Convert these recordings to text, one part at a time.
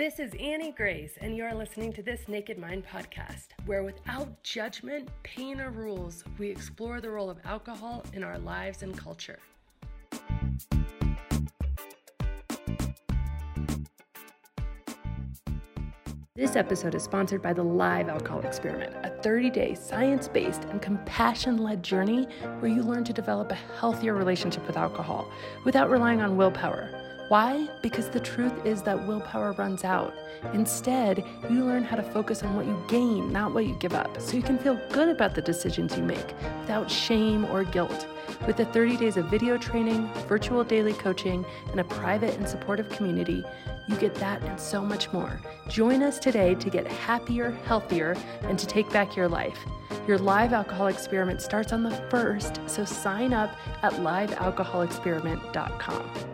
This is Annie Grace, and you're listening to this Naked Mind podcast, where without judgment, pain, or rules, we explore the role of alcohol in our lives and culture. This episode is sponsored by the Live Alcohol Experiment, a 30 day science based and compassion led journey where you learn to develop a healthier relationship with alcohol without relying on willpower. Why? Because the truth is that willpower runs out. Instead, you learn how to focus on what you gain, not what you give up, so you can feel good about the decisions you make without shame or guilt. With the 30 days of video training, virtual daily coaching, and a private and supportive community, you get that and so much more. Join us today to get happier, healthier, and to take back your life. Your live alcohol experiment starts on the 1st, so sign up at livealcoholexperiment.com.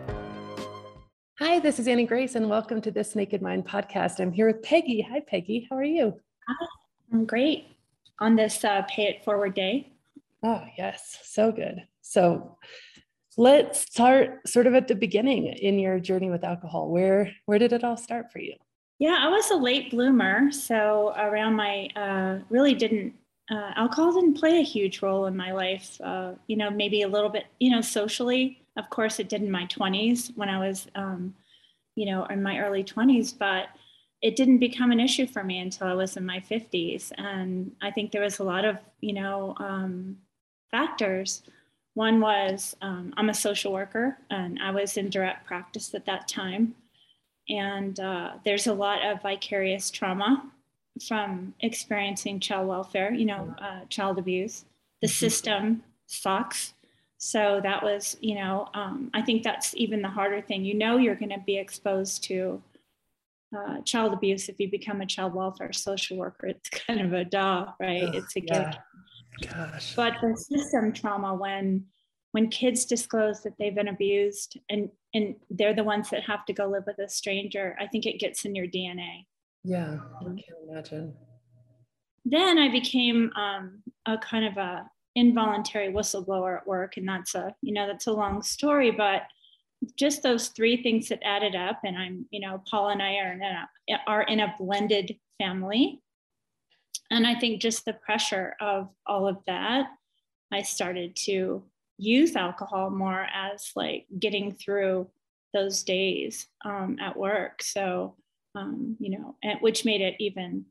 Hi, this is Annie Grace, and welcome to this Naked Mind podcast. I'm here with Peggy. Hi, Peggy. How are you? Hi, I'm great on this uh, Pay It Forward Day. Oh, yes, so good. So let's start sort of at the beginning in your journey with alcohol. Where where did it all start for you? Yeah, I was a late bloomer, so around my uh, really didn't uh, alcohol didn't play a huge role in my life. Uh, you know, maybe a little bit, you know, socially of course, it did in my 20s when I was, um, you know, in my early 20s, but it didn't become an issue for me until I was in my 50s. And I think there was a lot of, you know, um, factors. One was um, I'm a social worker and I was in direct practice at that time. And uh, there's a lot of vicarious trauma from experiencing child welfare, you know, uh, child abuse. The mm-hmm. system sucks so that was, you know, um, I think that's even the harder thing. You know, you're going to be exposed to uh, child abuse if you become a child welfare social worker. It's kind of a duh, right? It's a yeah. Gosh. But the system trauma when when kids disclose that they've been abused and and they're the ones that have to go live with a stranger, I think it gets in your DNA. Yeah, I can imagine. Then I became um, a kind of a involuntary whistleblower at work. And that's a you know that's a long story but just those three things that added up and i'm you know paul and i are in a, are in a blended family. And i think just the pressure of all of that i started to use alcohol more as like getting through those days um, at work. So um, you know and, which made it even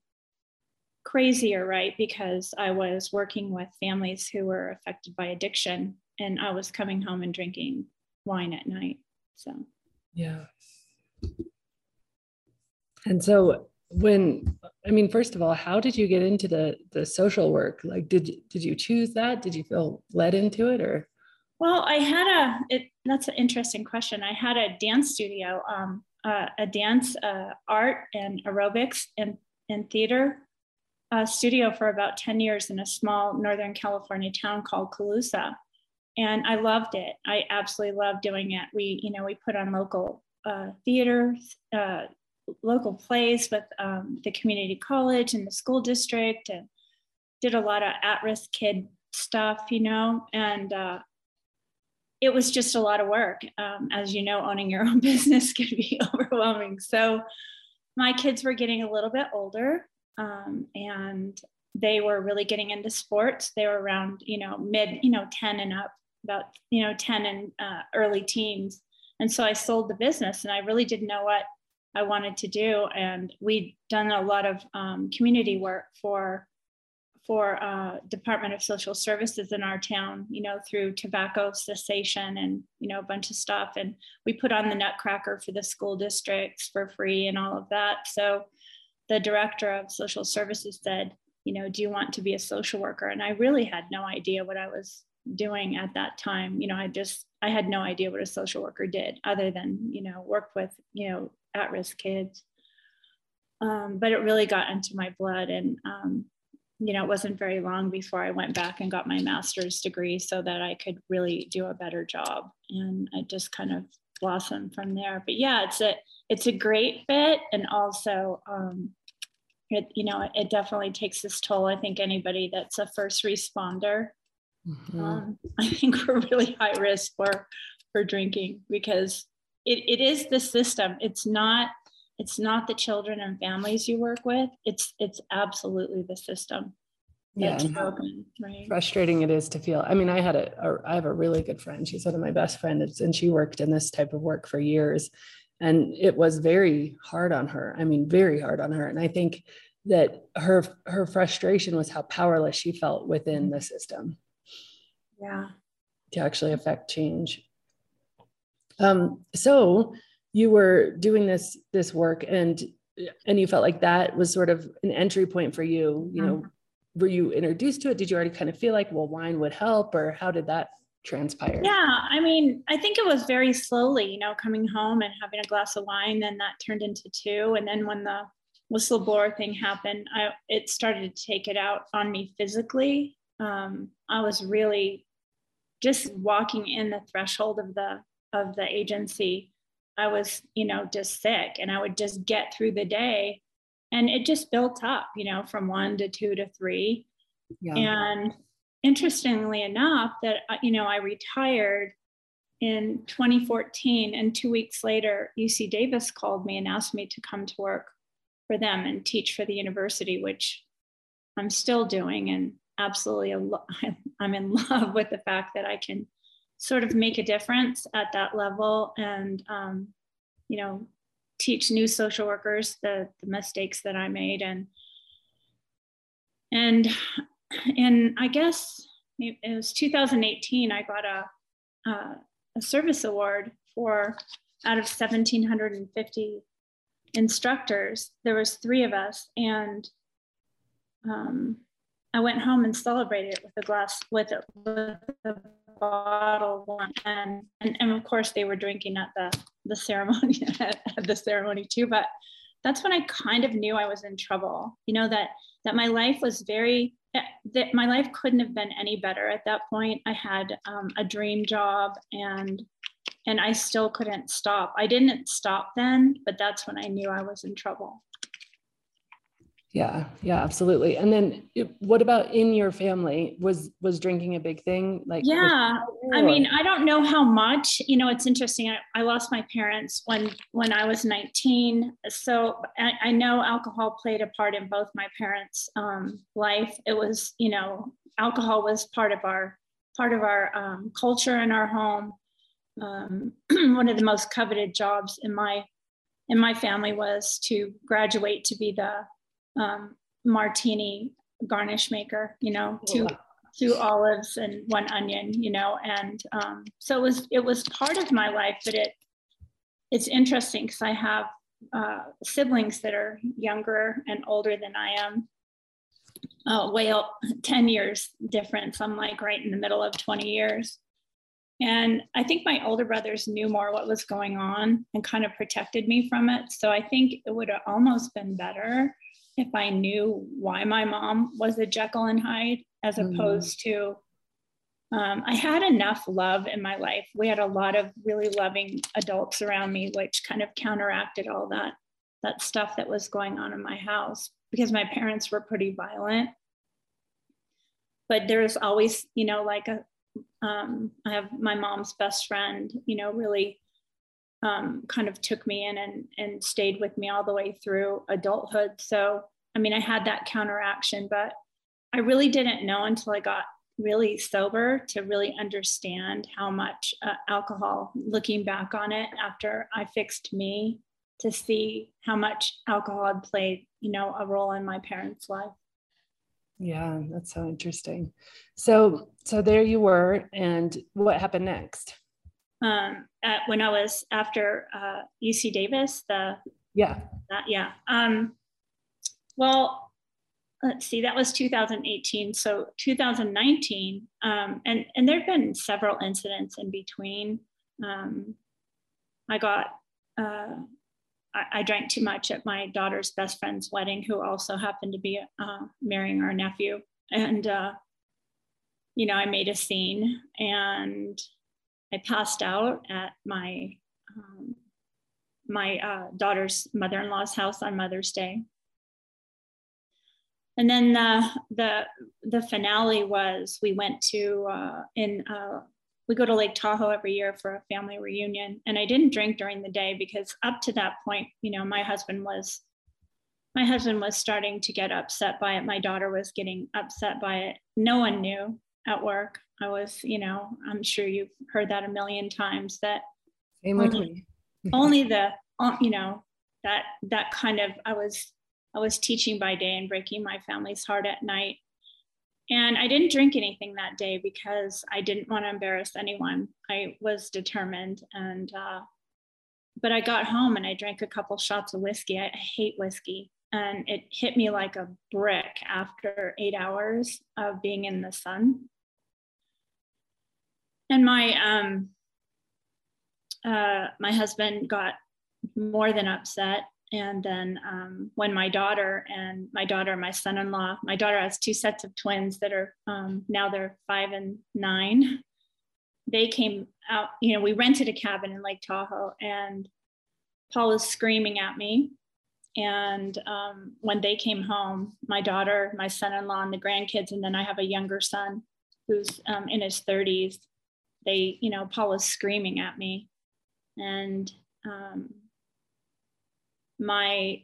crazier, right? Because I was working with families who were affected by addiction and I was coming home and drinking wine at night. So, yeah. And so when I mean, first of all, how did you get into the the social work? Like, did did you choose that? Did you feel led into it, or? Well, I had a. It, that's an interesting question. I had a dance studio, um, uh, a dance, uh, art, and aerobics and and theater a studio for about 10 years in a small Northern California town called Colusa. And I loved it. I absolutely loved doing it. We, you know, we put on local uh, theater, uh, local plays with um, the community college and the school district and did a lot of at-risk kid stuff, you know, and uh, it was just a lot of work. Um, as you know, owning your own business can be overwhelming. So my kids were getting a little bit older um, and they were really getting into sports. They were around, you know, mid, you know, 10 and up, about, you know, 10 and uh, early teens. And so I sold the business and I really didn't know what I wanted to do. And we'd done a lot of um, community work for for uh, Department of Social Services in our town, you know, through tobacco cessation and, you know, a bunch of stuff. And we put on the Nutcracker for the school districts for free and all of that. So the director of social services said, you know, do you want to be a social worker? And I really had no idea what I was doing at that time. You know, I just, I had no idea what a social worker did other than, you know, work with, you know, at risk kids. Um, but it really got into my blood. And, um, you know, it wasn't very long before I went back and got my master's degree so that I could really do a better job. And I just kind of blossomed from there. But yeah, it's a, it's a great fit. And also um, it, you know it definitely takes this toll. I think anybody that's a first responder mm-hmm. um, i think we're really high risk for for drinking because it, it is the system. It's not it's not the children and families you work with. It's it's absolutely the system yeah. Right? frustrating it is to feel i mean i had a, a i have a really good friend. She's one of my best friends and she worked in this type of work for years and it was very hard on her i mean very hard on her and i think that her her frustration was how powerless she felt within the system. Yeah. To actually affect change. Um, so you were doing this this work and and you felt like that was sort of an entry point for you you know mm-hmm. Were you introduced to it? Did you already kind of feel like well wine would help or how did that transpire? Yeah i mean i think it was very slowly you know coming home and having a glass of wine then that turned into two. And then when the whistleblower thing happened i it started to take it out on me physically. Um, i was really just walking in the threshold of the of the agency. I was, you know, just sick and I would just get through the day. And it just built up, you know, from one to two to three. Yeah. And interestingly enough, that, uh, you know, I retired in 2014. And two weeks later, UC Davis called me and asked me to come to work for them and teach for the university, which I'm still doing. And absolutely, I'm in love with the fact that I can sort of make a difference at that level and um, you know teach new social workers the, the mistakes that i made. And and and i guess it was 2018 i got a, a, a service award for out of 1750 instructors there was three of us. And um, i went home and celebrated it with a glass with a, with a bottle and, and and of course they were drinking at the the ceremony at, the ceremony too but that's when i kind of knew i was in trouble. You know that that my life was very that my life couldn't have been any better. At that point i had um, a dream job and and i still couldn't stop. I didn't stop then but that's when i knew i was in trouble yeah yeah absolutely. And then what about in your family? Was was drinking a big thing? Like yeah i mean i don't know how much you know it's interesting I, I lost my parents when when i was 19 so I, I, know alcohol played a part in both my parents um, life. It was you know alcohol was part of our part of our um, culture in our home. Um, one of the most coveted jobs in my in my family was to graduate to be the um, martini garnish maker, you know, two two olives and one onion, you know, and um, so it was it was part of my life, but it it's interesting because I have uh, siblings that are younger and older than I am. Uh, way 10 years difference. I'm like right in the middle of 20 years. And I think my older brothers knew more what was going on and kind of protected me from it. So I think it would have almost been better if I knew why my mom was a Jekyll and Hyde, as mm-hmm. opposed to um, I had enough love in my life. We had a lot of really loving adults around me, which kind of counteracted all that that stuff that was going on in my house because my parents were pretty violent. But there's always, you know, like a um, I have my mom's best friend, you know, really um, kind of took me in and, and stayed with me all the way through adulthood. So, I mean, I had that counteraction, but I really didn't know until I got really sober to really understand how much uh, alcohol, looking back on it after I fixed me, to see how much alcohol had played, you know, a role in my parents' life. Yeah, that's so interesting. So, so there you were, and what happened next? Um, at, when I was after uh, UC Davis. The yeah, that, yeah. Um, well, let's see, that was 2018. So 2019, um, and and there've been several incidents in between. Um, I got. Uh, I, I drank too much at my daughter's best friend's wedding, who also happened to be uh, marrying our nephew, and uh, you know, I made a scene, and I passed out at my um, my uh, daughter's mother-in-law's house on Mother's Day. And then the the the finale was we went to uh, in uh, we go to Lake Tahoe every year for a family reunion. And I didn't drink during the day because up to that point, you know, my husband was my husband was starting to get upset by it. My daughter was getting upset by it. No one knew at work. I was, you know, I'm sure you've heard that a million times that only, only the, uh, you know, that that kind of I was I was teaching by day and breaking my family's heart at night. And I didn't drink anything that day because I didn't want to embarrass anyone. I was determined. And, uh, but I got home and I drank a couple shots of whiskey. I, I hate whiskey. And it hit me like a brick after eight hours of being in the sun. And my, um, uh, my husband got more than upset. And then um, when my daughter and my daughter and my son-in-law my daughter has two sets of twins that are um, now they're five and nine. They came out you know we rented a cabin in lake tahoe and paul was screaming at me. And um, when they came home my daughter my son-in-law and the grandkids and then i have a younger son who's um, in his 30s they you know paul was screaming at me and um, my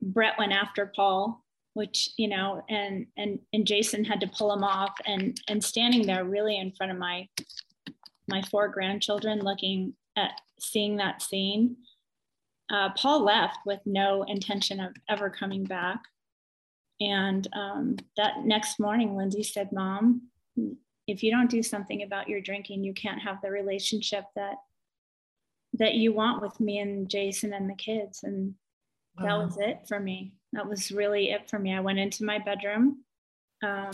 Brett went after Paul, which you know, and and and Jason had to pull him off, and and standing there really in front of my my four grandchildren, looking at seeing that scene. Uh, Paul left with no intention of ever coming back. And um, that next morning, Lindsay said, Mom, if you don't do something about your drinking, you can't have the relationship that that you want with me and Jason and the kids. And that was it for me. That was really it for me. I went into my bedroom. Um,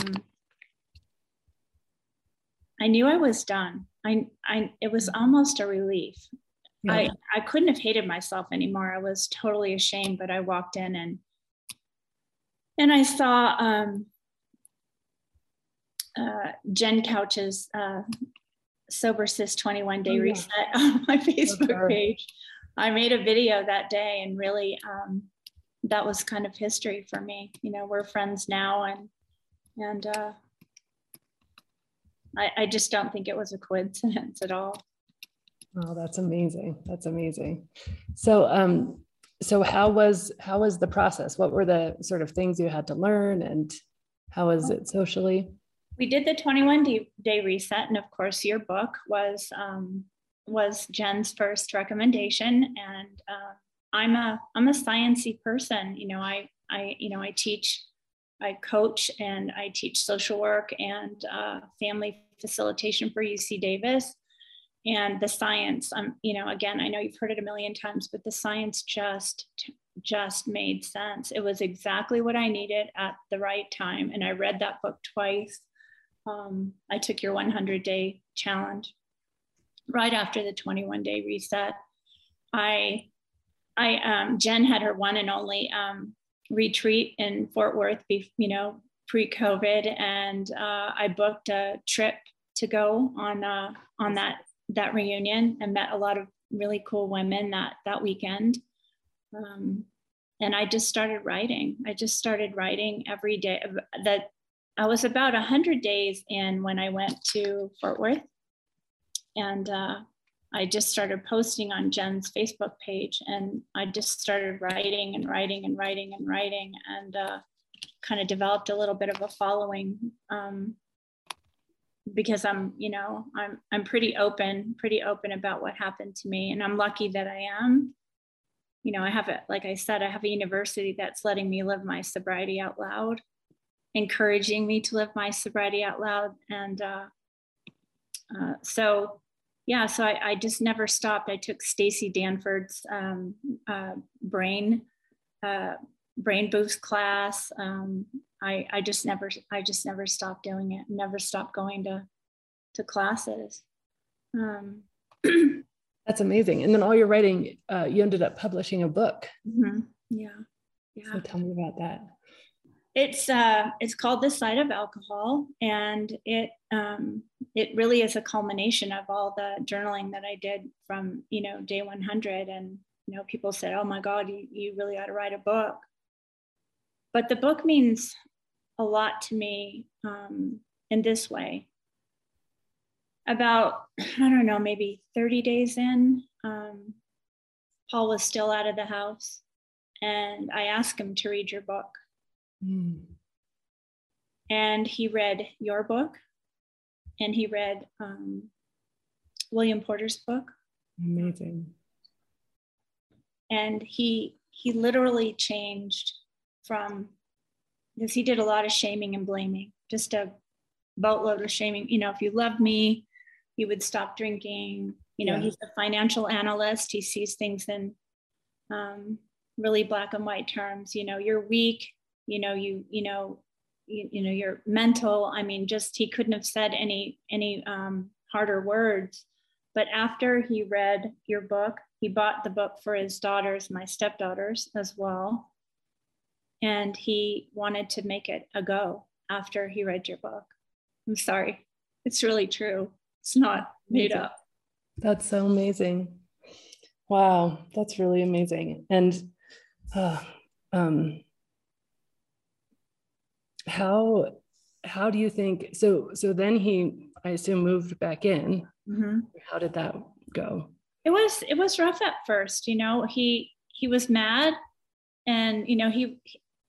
I knew I was done. I, I, it was almost a relief. Yeah. I, I couldn't have hated myself anymore. I was totally ashamed, but I walked in and, and I saw um, uh, Jen Kautz's uh, sober sis 21 day oh, yeah. reset on my facebook okay. page. I made a video that day and really um, that was kind of history for me. You know we're friends now and and uh, I, I just don't think it was a coincidence at all. Oh that's amazing. That's amazing. So um so how was how was the process? What were the sort of things you had to learn and how was it socially we did the 21 day, reset, and of course, your book was um, was Jen's first recommendation. And uh, I'm a I'm a sciency person. You know, I I you know I teach, I coach, and I teach social work and uh, family facilitation for UC Davis. And the science, um, you know, again, I know you've heard it a million times, but the science just just made sense. It was exactly what I needed at the right time. And I read that book twice um, I took your 100 day challenge right after the 21 day reset. I, I, um, Jen had her one and only um, retreat in Fort Worth, you know, pre-COVID, and uh, I booked a trip to go on uh, on that that reunion and met a lot of really cool women that that weekend. Um, and I just started writing. I just started writing every day. That I was about 100 days in when I went to Fort Worth. And uh, I just started posting on Jen's Facebook page. And I just started writing and writing and writing and writing and uh, kind of developed a little bit of a following. Um, because I'm, you know, I'm I'm pretty open, pretty open about what happened to me, and I'm lucky that I am. You know, I have it, like I said, I have a university that's letting me live my sobriety out loud encouraging me to live my sobriety out loud. And uh, uh, so, yeah, so I, I, just never stopped. I took Stacy Danford's um, uh, brain uh, brain boost class. Um, I, I just never I just never stopped doing it. Never stopped going to to classes. Um, That's amazing. And then all your writing, uh, you ended up publishing a book. Mm-hmm. Yeah. Yeah. So tell me about that it's uh, it's called the side of alcohol, and it um, it really is a culmination of all the journaling that I did from you know day 100. And you know, people said, "Oh my God, you, you really ought to write a book." But the book means a lot to me um, in this way. about, I don't know, maybe 30 days in, um, Paul was still out of the house. And I asked him to read your book. Mm. And he read your book and he read um, William Porter's book. Amazing. And he he literally changed from because he did a lot of shaming and blaming, just a boatload of shaming. You know, if you love me, you would stop drinking. You know, yeah. he's a financial analyst. He sees things in um, really black and white terms. You know, you're weak. You know, you you know, you, you know, you're mental. I mean, just he couldn't have said any any um, harder words. But after he read your book, he bought the book for his daughters, my stepdaughters as well. And he wanted to make it a go after he read your book. I'm sorry. It's really true. It's not made up. That's so amazing. Wow, that's really amazing. And uh, um, how how do you think? So so then he, I assume, moved back in. Mm-hmm. How did that go? It was it was rough at first. You know, he he was mad, and you know he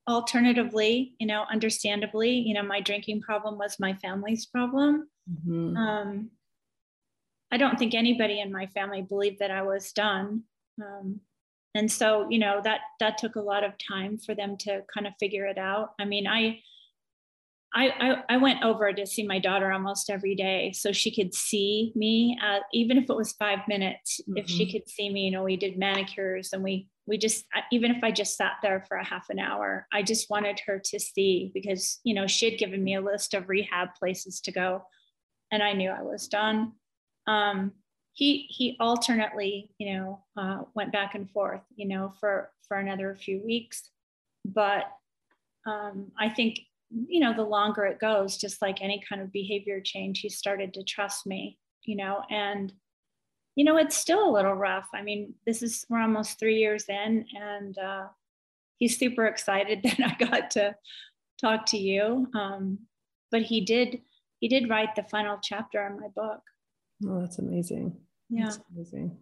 alternatively, you know, understandably, you know, my drinking problem was my family's problem. Mm-hmm. Um, I don't think anybody in my family believed that I was done. Um, and so, you know, that that took a lot of time for them to kind of figure it out. I mean, I I, I, went over to see my daughter almost every day so she could see me, uh, even if it was five minutes. Mm-hmm. If she mm-hmm. could see me, you know, we did manicures and we we just even if I just sat there for a half an hour, I just wanted her to see because you know she had given me a list of rehab places to go, and I knew I was done. Um, he he alternately, you know, uh, went back and forth, you know, for for another few weeks, but um, I think you know, the longer it goes, just like any kind of behavior change, he started to trust me, you know, and, you know, it's still a little rough. I mean, this is, we're almost three years in, and uh, he's super excited that I got to talk to you. Um, but he did, he did write the final chapter in my book. Oh, that's amazing. Yeah. That's amazing.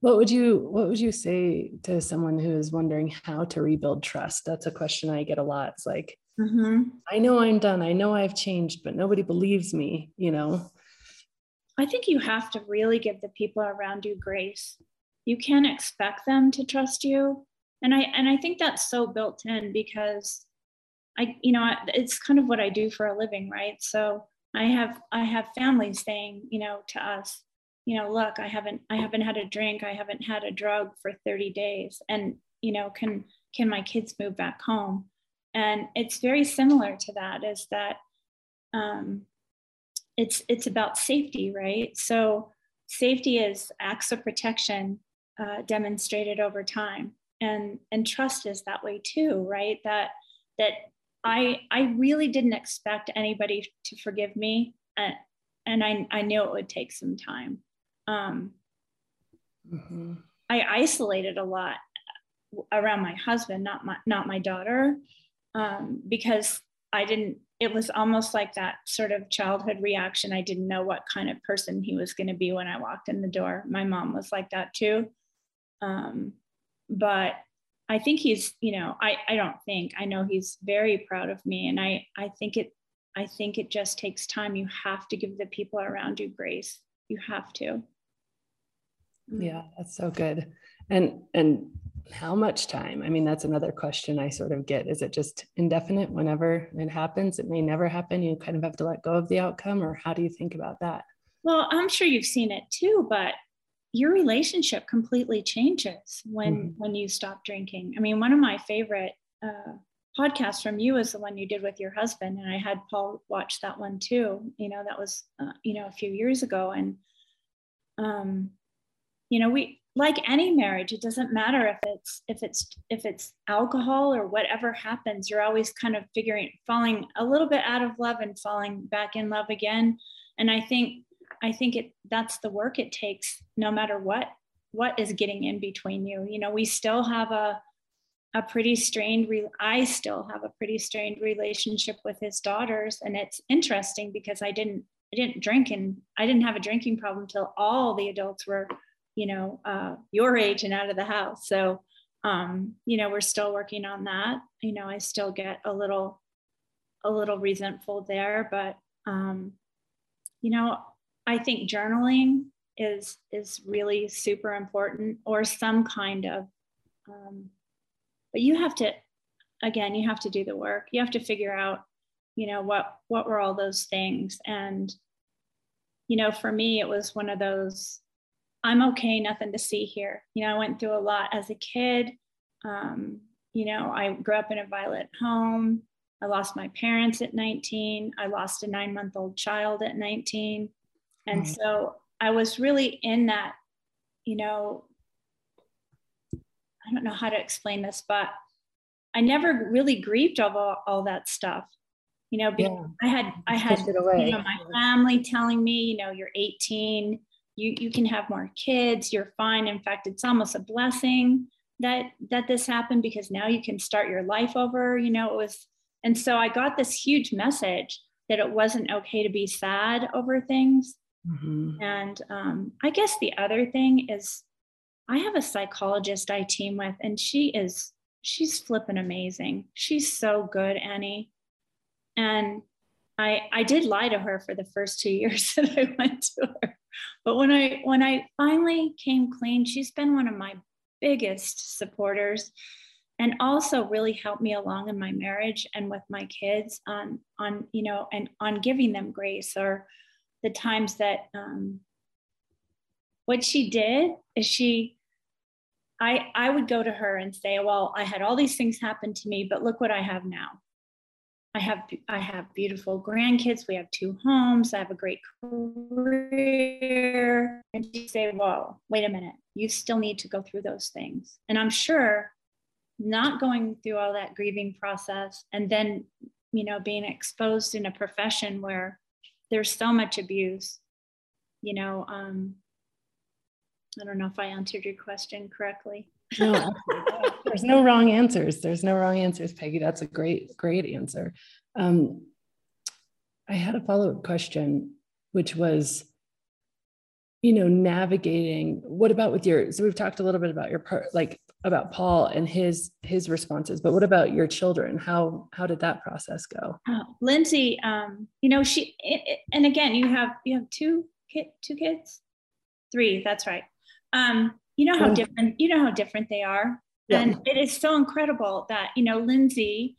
What would you what would you say to someone who is wondering how to rebuild trust? That's a question I get a lot. It's like, mm-hmm. I know I'm done. I know I've changed, but nobody believes me, you know. I think you have to really give the people around you grace. You can't expect them to trust you. And I and I think that's so built in because I, you know, it's kind of what I do for a living, right? So I have I have families saying, you know, to us, you know look i haven't i haven't had a drink i haven't had a drug for 30 days and you know can can my kids move back home and it's very similar to that is that um, it's it's about safety right? So safety is acts of protection uh, demonstrated over time. And and trust is that way too right? That that i i really didn't expect anybody to forgive me and, and I, I knew it would take some time. Um, mm-hmm. I isolated a lot around my husband, not my not my daughter, um, because I didn't. It was almost like that sort of childhood reaction. I didn't know what kind of person he was going to be when I walked in the door. My mom was like that too, um, but I think he's. You know, I I don't think I know he's very proud of me, and I I think it. I think it just takes time. You have to give the people around you grace. You have to. Yeah, that's so good. And and how much time? I mean, that's another question I sort of get. Is it just indefinite whenever it happens? It may never happen. You kind of have to let go of the outcome, or how do you think about that? Well, I'm sure you've seen it too, but your relationship completely changes when mm-hmm. when you stop drinking. I mean, one of my favorite uh, podcasts from you is the one you did with your husband, and I had Paul watch that one too. You know, that was uh, you know a few years ago, and um, you know we like any marriage it doesn't matter if it's if it's if it's alcohol or whatever happens you're always kind of figuring falling a little bit out of love and falling back in love again. And i think i think it that's the work it takes no matter what what is getting in between you. You know we still have a a pretty strained re- i still have a pretty strained relationship with his daughters. And it's interesting because i didn't I didn't drink and I didn't have a drinking problem till all the adults were, you know, uh, your age and out of the house. So, um, you know, we're still working on that. You know, I still get a little, a little resentful there, but, um, you know, I think journaling is is really super important, or some kind of. Um, but you have to, again, you have to do the work. You have to figure out you know what what were all those things and you know for me it was one of those i'm okay nothing to see here. You know i went through a lot as a kid. Um, you know i grew up in a violent home. I lost my parents at 19 i lost a nine month old child at 19 and mm-hmm. so i was really in that you know i don't know how to explain this but i never really grieved all, all that stuff. You know yeah. i had i had you know, my family telling me you know you're 18 you you can have more kids you're fine in fact it's almost a blessing that that this happened because now you can start your life over you know it was and so i got this huge message that it wasn't okay to be sad over things mm-hmm. and um, i guess the other thing is i have a psychologist i team with and she is she's flipping amazing she's so good annie and I I did lie to her for the first two years that I went to her. But when I when I finally came clean, she's been one of my biggest supporters and also really helped me along in my marriage and with my kids on on you know and on giving them grace or the times that um, what she did is she I I would go to her and say, well, I had all these things happen to me, but look what I have now. I have I have beautiful grandkids. We have two homes. I have a great career. And you say, "Whoa, wait a minute. You still need to go through those things." And I'm sure not going through all that grieving process and then, you know, being exposed in a profession where there's so much abuse, you know, um, I don't know if I answered your question correctly. No, there's no wrong answers. There's no wrong answers, Peggy. That's a great, great answer. Um, I had a follow up question, which was, you know, navigating. What about with your? So we've talked a little bit about your part, like about Paul and his his responses, but what about your children? How how did that process go? Uh, Lindsay, um, you know, she it, it, and again, you have you have two kid two kids, three. That's right. Um, you know how oh. different you know how different they are. Yeah. and it is so incredible that you know lindsay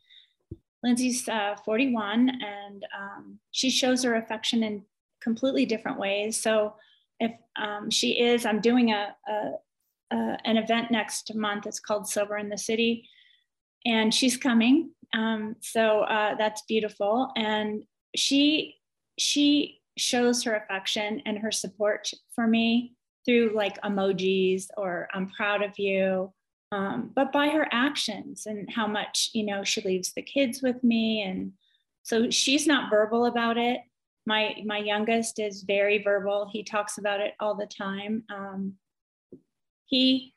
lindsay's uh, 41 and um, she shows her affection in completely different ways. So if um, she is i'm doing a, a, a, an event next month. It's called sober in the city. And she's coming. Um, so uh, that's beautiful. And she she shows her affection and her support for me through like emojis or I'm proud of you, um, but by her actions and how much, you know, she leaves the kids with me. And so she's not verbal about it. My, my youngest is very verbal. He talks about it all the time. Um, he,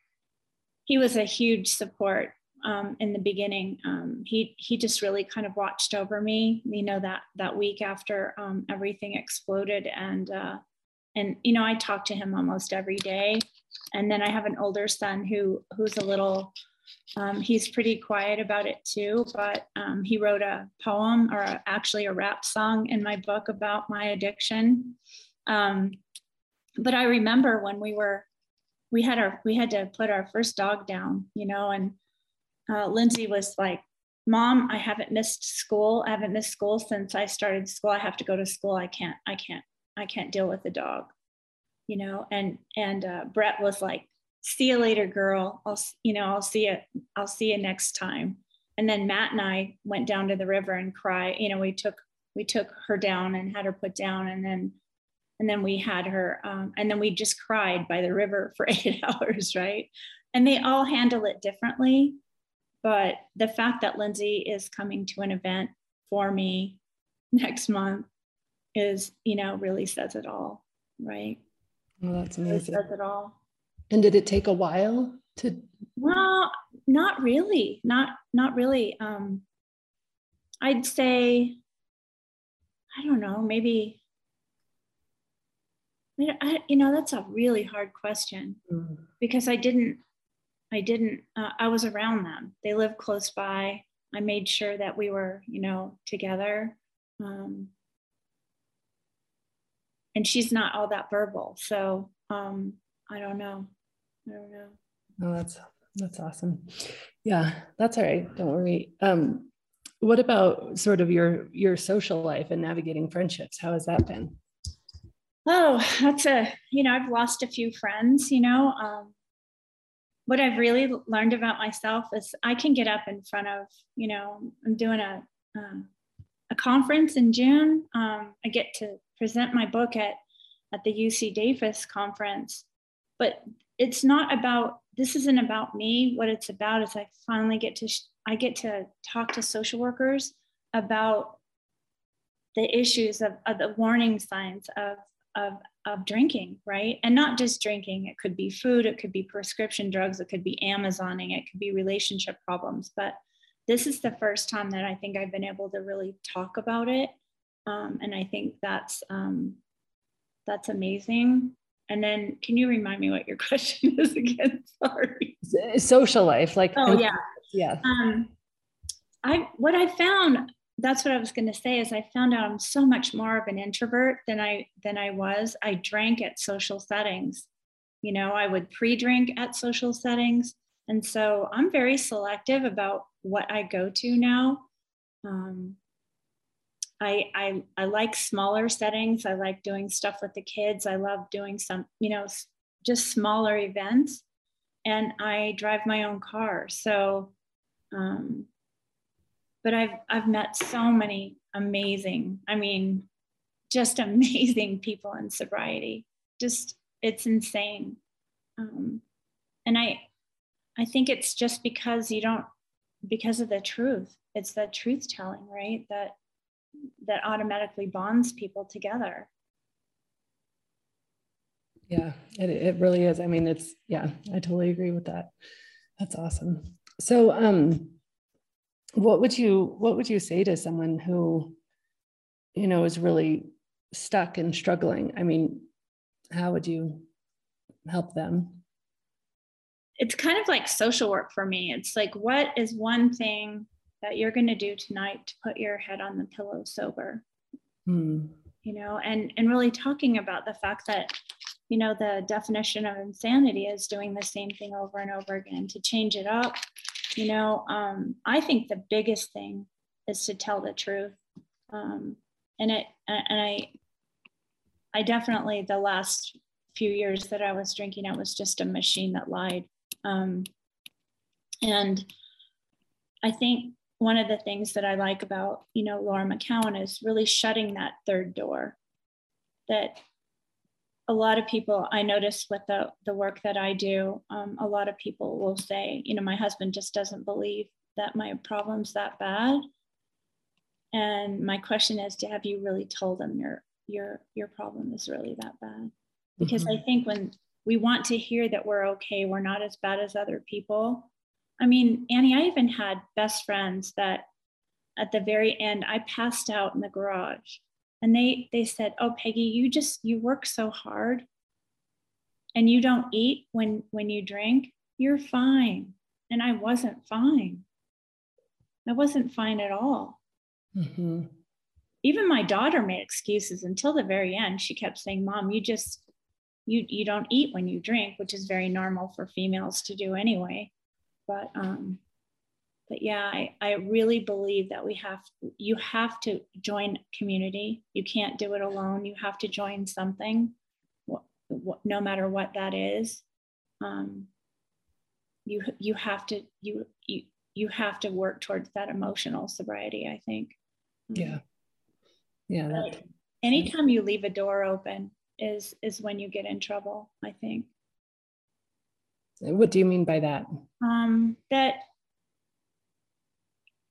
he was a huge support um, in the beginning. Um, he he just really kind of watched over me, you know, that that week after um, everything exploded, and uh, and you know i talk to him almost every day. And then i have an older son who who's a little um, he's pretty quiet about it too but um, he wrote a poem or a, actually a rap song in my book about my addiction. Um, but i remember when we were we had our we had to put our first dog down you know and uh, lindsay was like mom i haven't missed school. I haven't missed school since i started school. I have to go to school. I can't i can't I can't deal with the dog, you know. And and uh, Brett was like, "See you later, girl. I'll you know I'll see you I'll see you next time." And then Matt and I went down to the river and cry. You know, we took we took her down and had her put down, and then and then we had her um, and then we just cried by the river for eight hours, right? And they all handle it differently. But the fact that Lindsay is coming to an event for me next month is, you know, really says it all, right? Well, that's amazing. It says it all. And did it take a while to? Well, not really. Not not really. Um, I'd say, I don't know, maybe I, you know, that's a really hard question mm-hmm. because I didn't, I didn't, uh, I was around them. They lived close by. I made sure that we were, you know, together. Um, and she's not all that verbal. So um, I don't know. I don't know. Oh, that's that's awesome. Yeah, that's all right. Don't worry. Um, what about sort of your your social life and navigating friendships? How has that been? Oh, that's a you know I've lost a few friends. You know, um, what I've really learned about myself is I can get up in front of you know I'm doing a um, a conference in June. Um, I get to present my book at at the UC Davis conference, but it's not about this isn't about me. What it's about is i finally get to i get to talk to social workers about the issues of, of the warning signs of, of of drinking right? And not just drinking. It could be food. It could be prescription drugs. It could be amazoning. It could be relationship problems. But this is the first time that i think i've been able to really talk about it um, and i think that's um, that's amazing and then can you remind me what your question is again? Sorry. Social life, like oh yeah. Yeah. Um I what I found that's what I was going to say is I found out I'm so much more of an introvert than I than I was. I drank at social settings. You know, I would pre-drink at social settings. And so I'm very selective about what I go to now. Um, I, I I like smaller settings. I like doing stuff with the kids. I love doing some, you know, just smaller events. And I drive my own car. So, um, but I've I've met so many amazing, I mean, just amazing people in sobriety. Just it's insane. Um, and I I think it's just because you don't because of the truth. It's the truth telling, right? That that automatically bonds people together. Yeah it, it really is. I mean it's yeah i totally agree with that. That's awesome. So um what would you what would you say to someone who you know is really stuck and struggling? I mean how would you help them? It's kind of like social work for me. It's like what is one thing that you're going to do tonight to put your head on the pillow sober. Mm. you know and and really talking about the fact that you know the definition of insanity is doing the same thing over and over again to change it up. You know um, i think the biggest thing is to tell the truth. Um, and it and i i definitely the last few years that i was drinking i was just a machine that lied. Um, and i think one of the things that I like about, you know, Laura McKowen is really shutting that third door. That a lot of people I notice with the, the work that I do, um, a lot of people will say, you know, my husband just doesn't believe that my problem's that bad. And my question is, to have you really told them your your your problem is really that bad? Because mm-hmm. I think when we want to hear that we're okay, we're not as bad as other people, I mean, Annie, I even had best friends that at the very end I passed out in the garage and they they said, "Oh, Peggy, you just you work so hard and you don't eat when when you drink, you're fine." And I wasn't fine. I wasn't fine at all. Mm-hmm. Even my daughter made excuses until the very end. She kept saying, "Mom, you just you you don't eat when you drink," which is very normal for females to do anyway but um, but yeah, I, I really believe that we have you have to join community. You can't do it alone. You have to join something, no matter what that is. Um, you you have to you you you have to work towards that emotional sobriety. I think. Yeah. Yeah. That, anytime you leave a door open is is when you get in trouble. I think. What do you mean by that? Um, that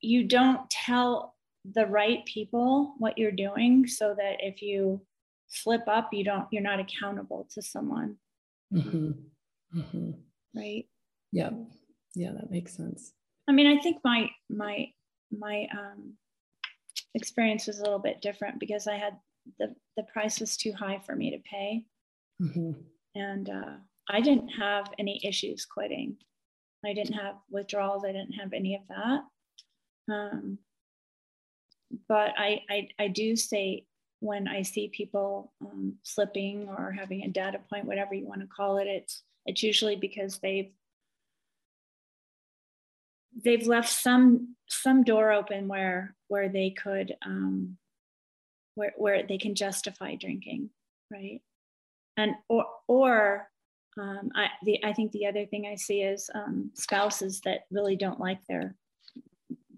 you don't tell the right people what you're doing so that if you slip up, you don't, you're not accountable to someone. Mm-hmm. Mm-hmm. Right. Yeah. Yeah, that makes sense. I mean, I think my, my, my um, experience was a little bit different because I had the, the price was too high for me to pay. Mm-hmm. And uh, I didn't have any issues quitting. I didn't have withdrawals. I didn't have any of that. Um, but I, I, I do say when I see people um, slipping or having a data point, whatever you want to call it, it's it's usually because they've they've left some some door open where where they could um, where where they can justify drinking, right? And or or um, I the I think the other thing I see is um, spouses that really don't like their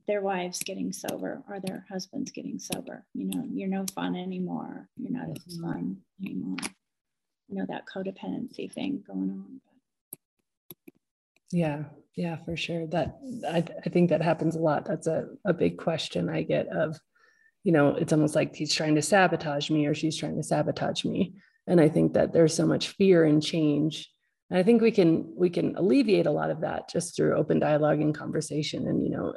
their wives getting sober or their husbands getting sober. You know, you're no fun anymore. You're not as fun anymore. You know that codependency thing going on. Yeah, yeah, for sure. That I, I think that happens a lot. That's a, a big question I get of, you know, it's almost like he's trying to sabotage me or she's trying to sabotage me. And I think that there's so much fear and change. And I think we can we can alleviate a lot of that just through open dialogue and conversation and you know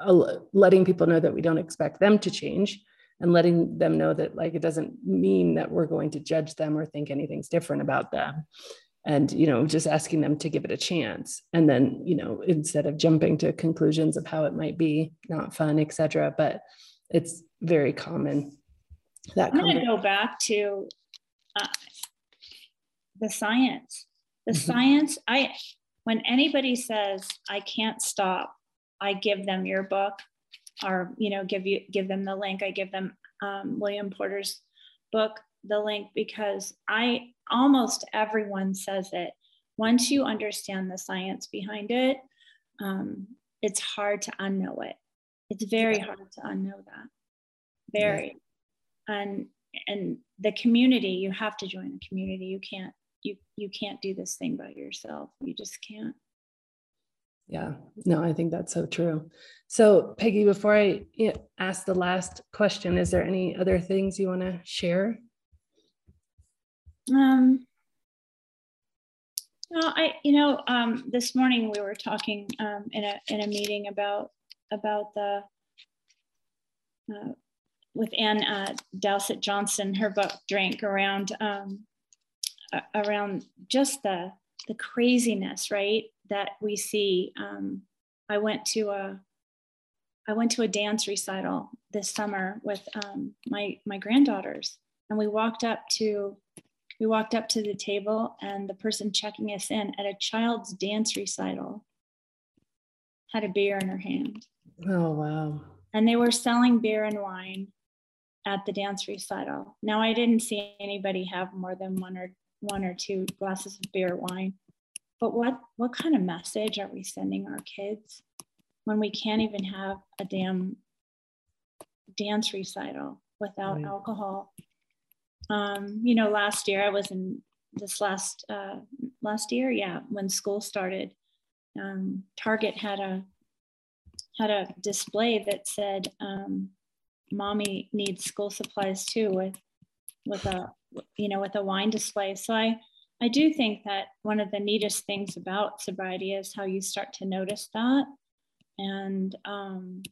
uh, letting people know that we don't expect them to change and letting them know that like it doesn't mean that we're going to judge them or think anything's different about them and you know just asking them to give it a chance and then you know instead of jumping to conclusions of how it might be not fun etc but it's very common that i'm going to go back to uh, the science the mm-hmm. science i when anybody says i can't stop i give them your book or you know give you give them the link i give them um, william porter's book the link because I almost everyone says it. Once you understand the science behind it, um, it's hard to unknow it. It's very hard to unknow that. Very. Yeah. And and the community, you have to join a community. You can't you you can't do this thing by yourself. You just can't. Yeah, no, I think that's so true. So, Peggy, before I ask the last question, is there any other things you want to share? Um, well, I, you know, um, this morning we were talking um, in a in a meeting about about the uh, with Ann uh, Dowsett Johnston, her book "Drink" around um, around just the the craziness, right, that we see. Um, I went to a I went to a dance recital this summer with um, my my granddaughters, and we walked up to we walked up to the table, and the person checking us in at a child's dance recital had a beer in her hand. Oh, wow. And they were selling beer and wine at the dance recital. Now, I didn't see anybody have more than one or one or two glasses of beer or wine. But what, what kind of message are we sending our kids when we can't even have a damn dance recital without right. alcohol um, you know, last year I was in this last uh, last year, yeah, when school started, um, Target had a had a display that said, um, "Mommy needs school supplies too," with with a you know with a wine display. So I I do think that one of the neatest things about sobriety is how you start to notice that and um,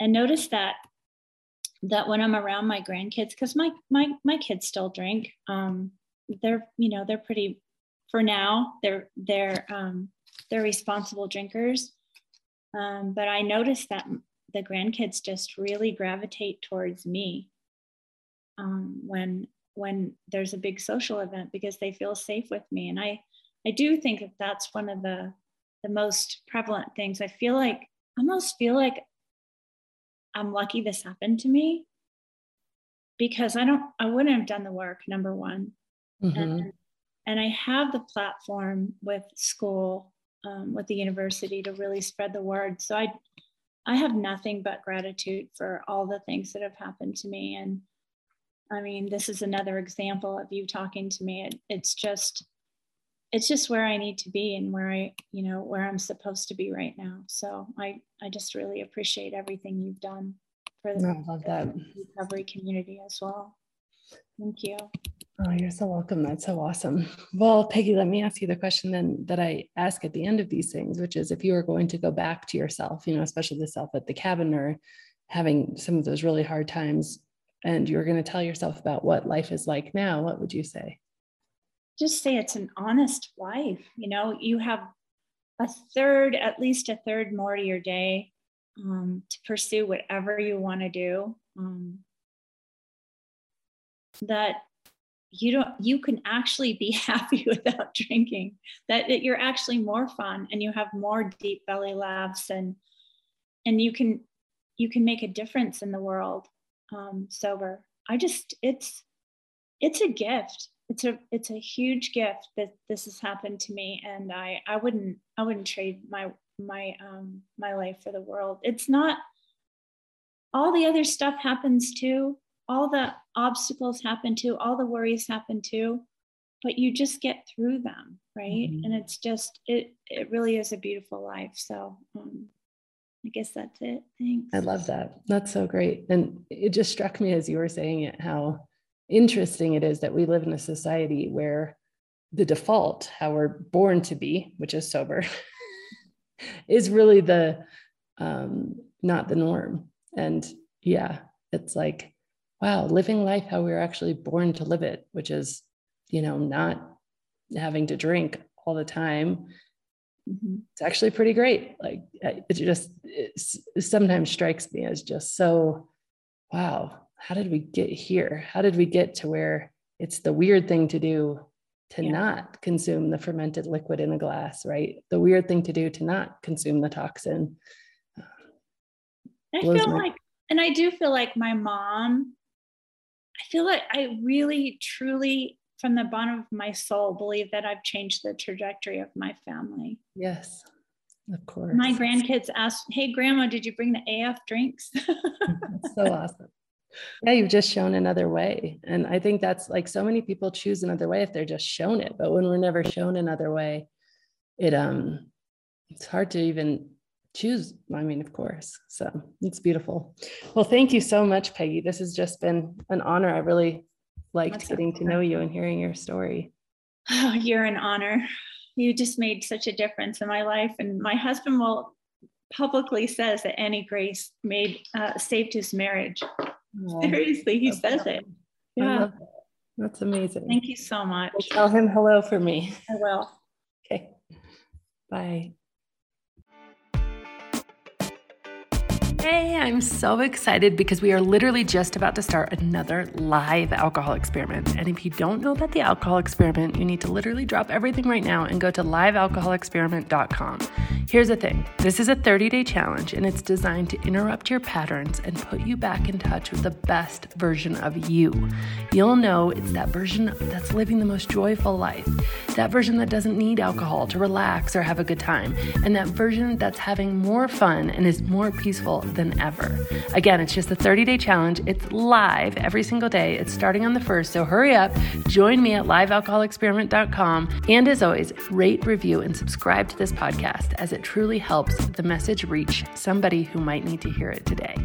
and notice that that when I'm around my grandkids, because my my my kids still drink, um, they're you know they're pretty for now they're they're um, they're responsible drinkers, um, but I notice that the grandkids just really gravitate towards me um, when when there's a big social event because they feel safe with me, and I I do think that that's one of the the most prevalent things. I feel like I almost feel like I'm lucky this happened to me because I don't, I wouldn't have done the work, number one. Mm-hmm. And, and I have the platform with school, um, with the university to really spread the word. So I, I have nothing but gratitude for all the things that have happened to me. And I mean, this is another example of you talking to me. It, it's just, it's just where I need to be and where I, you know, where I'm supposed to be right now. So I, I just really appreciate everything you've done for oh, the, love that. recovery community as well. Thank you. Oh, you're so welcome. That's so awesome. Well, Peggy, let me ask you the question then that I ask at the end of these things, which is if you were going to go back to yourself, you know, especially the self at the cabin or having some of those really hard times and you're going to tell yourself about what life is like now, what would you say? Just say it's an honest life. You know, you have a third, at least a third more to your day um, to pursue whatever you want to do. Um, that you don't you can actually be happy without drinking. That, that you're actually more fun and you have more deep belly laughs and and you can you can make a difference in the world um, sober. I just it's it's a gift. It's a it's a huge gift that this has happened to me and i i wouldn't i wouldn't trade my my um my life for the world. It's not all the other stuff happens too all the obstacles happen too all the worries happen too but you just get through them right? Mm-hmm. and it's just it it really is a beautiful life. So um, i guess that's it. Thanks. I love that. That's so great. And it just struck me as you were saying it how interesting it is that we live in a society where the default how we're born to be which is sober is really the um not the norm. And yeah it's like wow, living life how we were actually born to live it, which is, you know, not having to drink all the time. Mm-hmm. It's actually pretty great. Like it just it sometimes strikes me as just so, wow, how did we get here? How did we get to where it's the weird thing to do to yeah. not consume the fermented liquid in a glass, right? The weird thing to do to not consume the toxin. I feel my- like, and I do feel like my mom I feel like I really, truly, from the bottom of my soul, believe that I've changed the trajectory of my family. Yes, of course. My grandkids asked, Hey, Grandma, did you bring the AF drinks? that's so awesome. Yeah, you've just shown another way. And I think that's like so many people choose another way if they're just shown it. But when we're never shown another way, it um it's hard to even choose i mean of course. So it's beautiful. Well thank you so much peggy. This has just been an honor. I really liked That's getting to know you and hearing your story. Oh you're an honor. You just made such a difference in my life. And my husband will publicly says that annie grace made uh, saved his marriage. Oh, seriously he says that. it. Yeah. that's amazing. Thank you so much. Well, tell him hello for me. I will. Okay. Bye Hey, I'm so excited because we are literally just about to start another live alcohol experiment. And if you don't know about the alcohol experiment, you need to literally drop everything right now and go to livealcoholexperiment.com. Here's the thing this is a 30 day challenge, and it's designed to interrupt your patterns and put you back in touch with the best version of you. You'll know it's that version that's living the most joyful life, that version that doesn't need alcohol to relax or have a good time, and that version that's having more fun and is more peaceful than ever. Again, it's just a 30 day challenge. It's live every single day. It's starting on the 1st, so hurry up. Join me at livealcoholexperiment.com. And as always, rate, review, and subscribe to this podcast as it truly helps the message reach somebody who might need to hear it today.